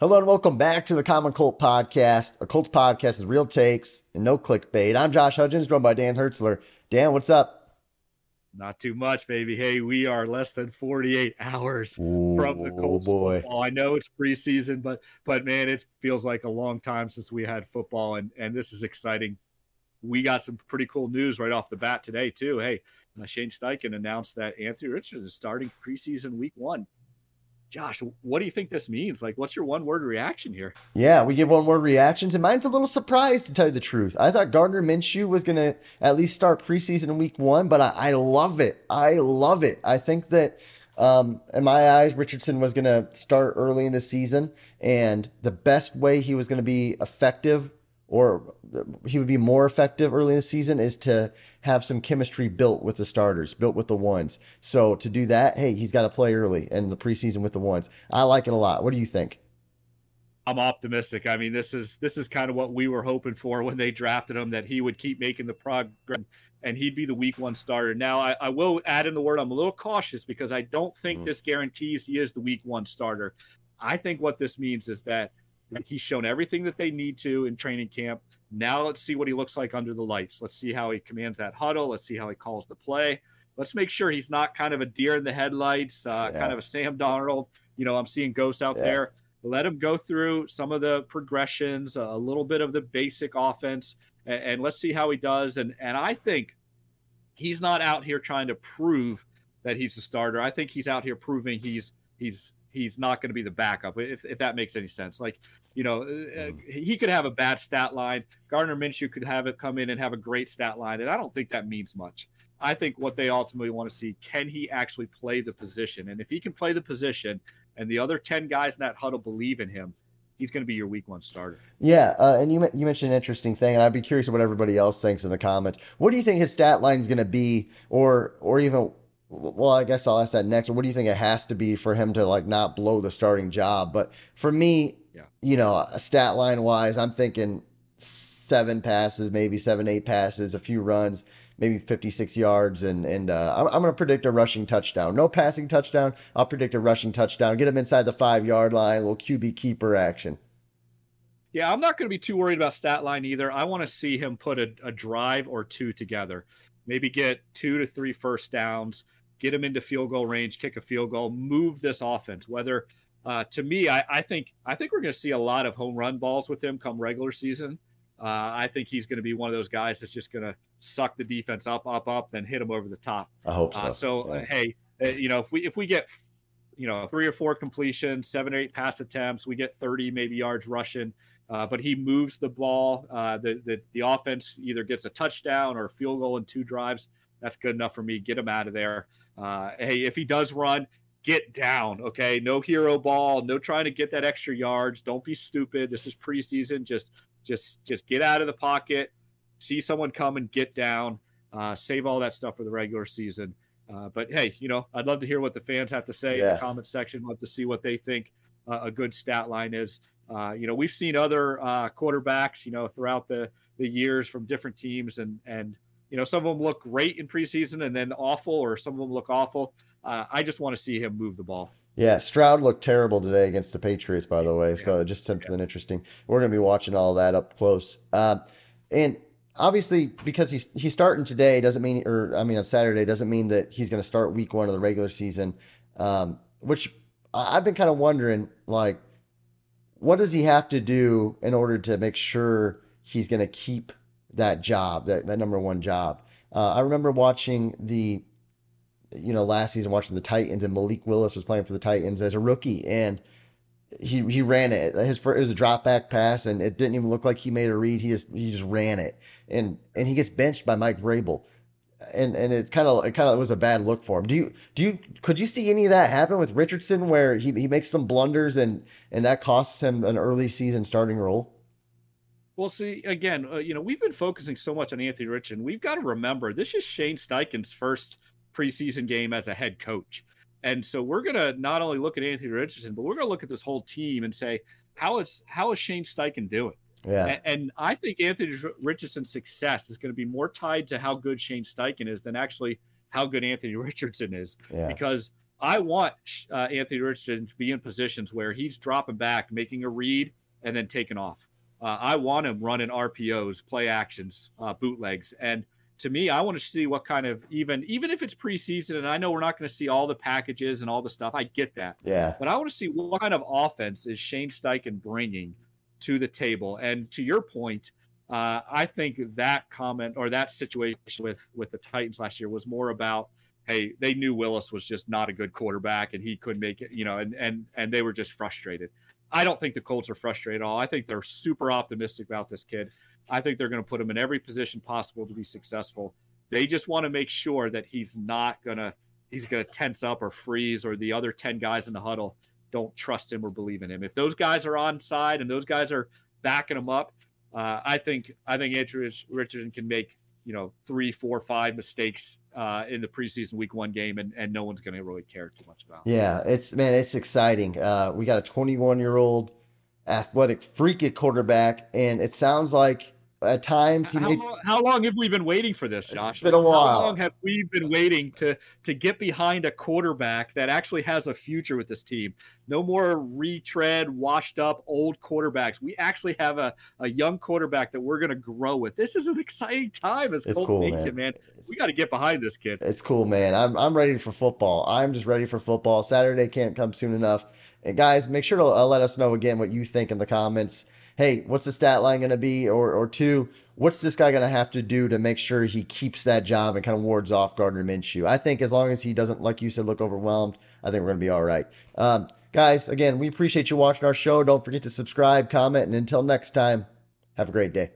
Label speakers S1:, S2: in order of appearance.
S1: Hello and welcome back to the Common Colt Podcast, a Colt podcast with real takes and no clickbait. I'm Josh Hudgens, joined by Dan Hertzler. Dan, what's up?
S2: Not too much, baby. Hey, we are less than 48 hours
S1: Ooh,
S2: from the Colts
S1: boy.
S2: football. I know it's preseason, but but man, it feels like a long time since we had football, and and this is exciting. We got some pretty cool news right off the bat today too. Hey, uh, Shane Steichen announced that Anthony Richardson is starting preseason week one. Josh, what do you think this means? Like, what's your one word reaction here?
S1: Yeah, we give one word reactions, and mine's a little surprised to tell you the truth. I thought Gardner Minshew was going to at least start preseason week one, but I, I love it. I love it. I think that, um, in my eyes, Richardson was going to start early in the season, and the best way he was going to be effective or he would be more effective early in the season is to have some chemistry built with the starters, built with the ones. So to do that, hey, he's got to play early in the preseason with the ones. I like it a lot. What do you think?
S2: I'm optimistic. I mean, this is this is kind of what we were hoping for when they drafted him that he would keep making the progress and he'd be the week one starter. Now, I, I will add in the word I'm a little cautious because I don't think mm. this guarantees he is the week one starter. I think what this means is that He's shown everything that they need to in training camp. Now let's see what he looks like under the lights. Let's see how he commands that huddle. Let's see how he calls the play. Let's make sure he's not kind of a deer in the headlights, uh, yeah. kind of a Sam Darnold. You know, I'm seeing ghosts out yeah. there. Let him go through some of the progressions, a little bit of the basic offense, and, and let's see how he does. And and I think he's not out here trying to prove that he's a starter. I think he's out here proving he's he's he's not going to be the backup if, if that makes any sense like you know mm. he could have a bad stat line gardner minshew could have it come in and have a great stat line and i don't think that means much i think what they ultimately want to see can he actually play the position and if he can play the position and the other 10 guys in that huddle believe in him he's going to be your week one starter.
S1: Yeah, uh, and you you mentioned an interesting thing, and I'd be curious what everybody else thinks in the comments. What do you think his stat line is going to be, or or even well, I guess I'll ask that next. What do you think it has to be for him to like not blow the starting job? But for me, yeah. you know, stat line wise, I'm thinking seven passes, maybe seven, eight passes, a few runs, maybe 56 yards, and and uh, I'm, I'm going to predict a rushing touchdown. No passing touchdown. I'll predict a rushing touchdown. Get him inside the five yard line, a little QB keeper action.
S2: Yeah, I'm not going to be too worried about stat line either. I want to see him put a, a drive or two together. Maybe get two to three first downs get him into field goal range, kick a field goal, move this offense. Whether uh, to me, I, I, think I think we're going to see a lot of home run balls with him come regular season. Uh, I think he's going to be one of those guys that's just going to suck the defense up, up, up, then hit him over the top.
S1: I hope so.
S2: Uh, so yeah. hey, uh, you know if we if we get you know three or four completions, seven or eight pass attempts, we get thirty maybe yards rushing. Uh, but he moves the ball. Uh, the, the the offense either gets a touchdown or a field goal in two drives. That's good enough for me. Get him out of there. Uh, hey, if he does run, get down. Okay, no hero ball. No trying to get that extra yards. Don't be stupid. This is preseason. Just just just get out of the pocket. See someone come and get down. Uh, save all that stuff for the regular season. Uh, but hey, you know, I'd love to hear what the fans have to say yeah. in the comment section. Love to see what they think uh, a good stat line is. Uh, you know, we've seen other uh, quarterbacks, you know, throughout the the years from different teams, and and you know, some of them look great in preseason and then awful, or some of them look awful. Uh, I just want to see him move the ball.
S1: Yeah, Stroud looked terrible today against the Patriots, by the way. So just something yeah. interesting. We're going to be watching all that up close. Um, and obviously, because he's he's starting today doesn't mean, or I mean on Saturday doesn't mean that he's going to start Week One of the regular season. Um, which I've been kind of wondering, like, what does he have to do in order to make sure he's going to keep that job, that, that number one job. Uh, I remember watching the, you know, last season watching the Titans and Malik Willis was playing for the Titans as a rookie and he he ran it. His first, it was a drop back pass and it didn't even look like he made a read. He just he just ran it and and he gets benched by Mike Vrabel. And and it kind of it kind of was a bad look for him. Do you do you could you see any of that happen with Richardson where he, he makes some blunders and and that costs him an early season starting role?
S2: Well, see, again, uh, you know, we've been focusing so much on Anthony Richardson. We've got to remember this is Shane Steichen's first preseason game as a head coach. And so we're going to not only look at Anthony Richardson, but we're going to look at this whole team and say, how is how is Shane Steichen doing?
S1: Yeah.
S2: And, and I think Anthony Richardson's success is going to be more tied to how good Shane Steichen is than actually how good Anthony Richardson is.
S1: Yeah.
S2: Because I want uh, Anthony Richardson to be in positions where he's dropping back, making a read, and then taking off. Uh, I want him running RPOs, play actions, uh, bootlegs, and to me, I want to see what kind of even even if it's preseason, and I know we're not going to see all the packages and all the stuff. I get that,
S1: yeah.
S2: But I want to see what kind of offense is Shane Steichen bringing to the table. And to your point, uh, I think that comment or that situation with with the Titans last year was more about hey, they knew Willis was just not a good quarterback and he couldn't make it, you know, and and and they were just frustrated. I don't think the Colts are frustrated at all. I think they're super optimistic about this kid. I think they're going to put him in every position possible to be successful. They just want to make sure that he's not going to he's going to tense up or freeze or the other 10 guys in the huddle don't trust him or believe in him. If those guys are on side and those guys are backing him up, uh, I think I think Andrew Richardson can make you know three, four, five mistakes uh, in the preseason week one game, and, and no one's going to really care too much about.
S1: Yeah, it's man, it's exciting. Uh, we got a 21 year old athletic freak at quarterback, and it sounds like at times he
S2: how,
S1: made...
S2: long, how long have we been waiting for this, Josh?
S1: It's been a while.
S2: How long have we been waiting to to get behind a quarterback that actually has a future with this team? No more retread, washed up old quarterbacks. We actually have a, a young quarterback that we're going to grow with. This is an exciting time as Colts cool, Nation, man. man. We got to get behind this kid.
S1: It's cool, man. I'm I'm ready for football. I'm just ready for football. Saturday can't come soon enough. And guys, make sure to uh, let us know again what you think in the comments hey, what's the stat line going to be? Or, or two, what's this guy going to have to do to make sure he keeps that job and kind of wards off Gardner Minshew? I think as long as he doesn't, like you said, look overwhelmed, I think we're going to be all right. Um, guys, again, we appreciate you watching our show. Don't forget to subscribe, comment, and until next time, have a great day.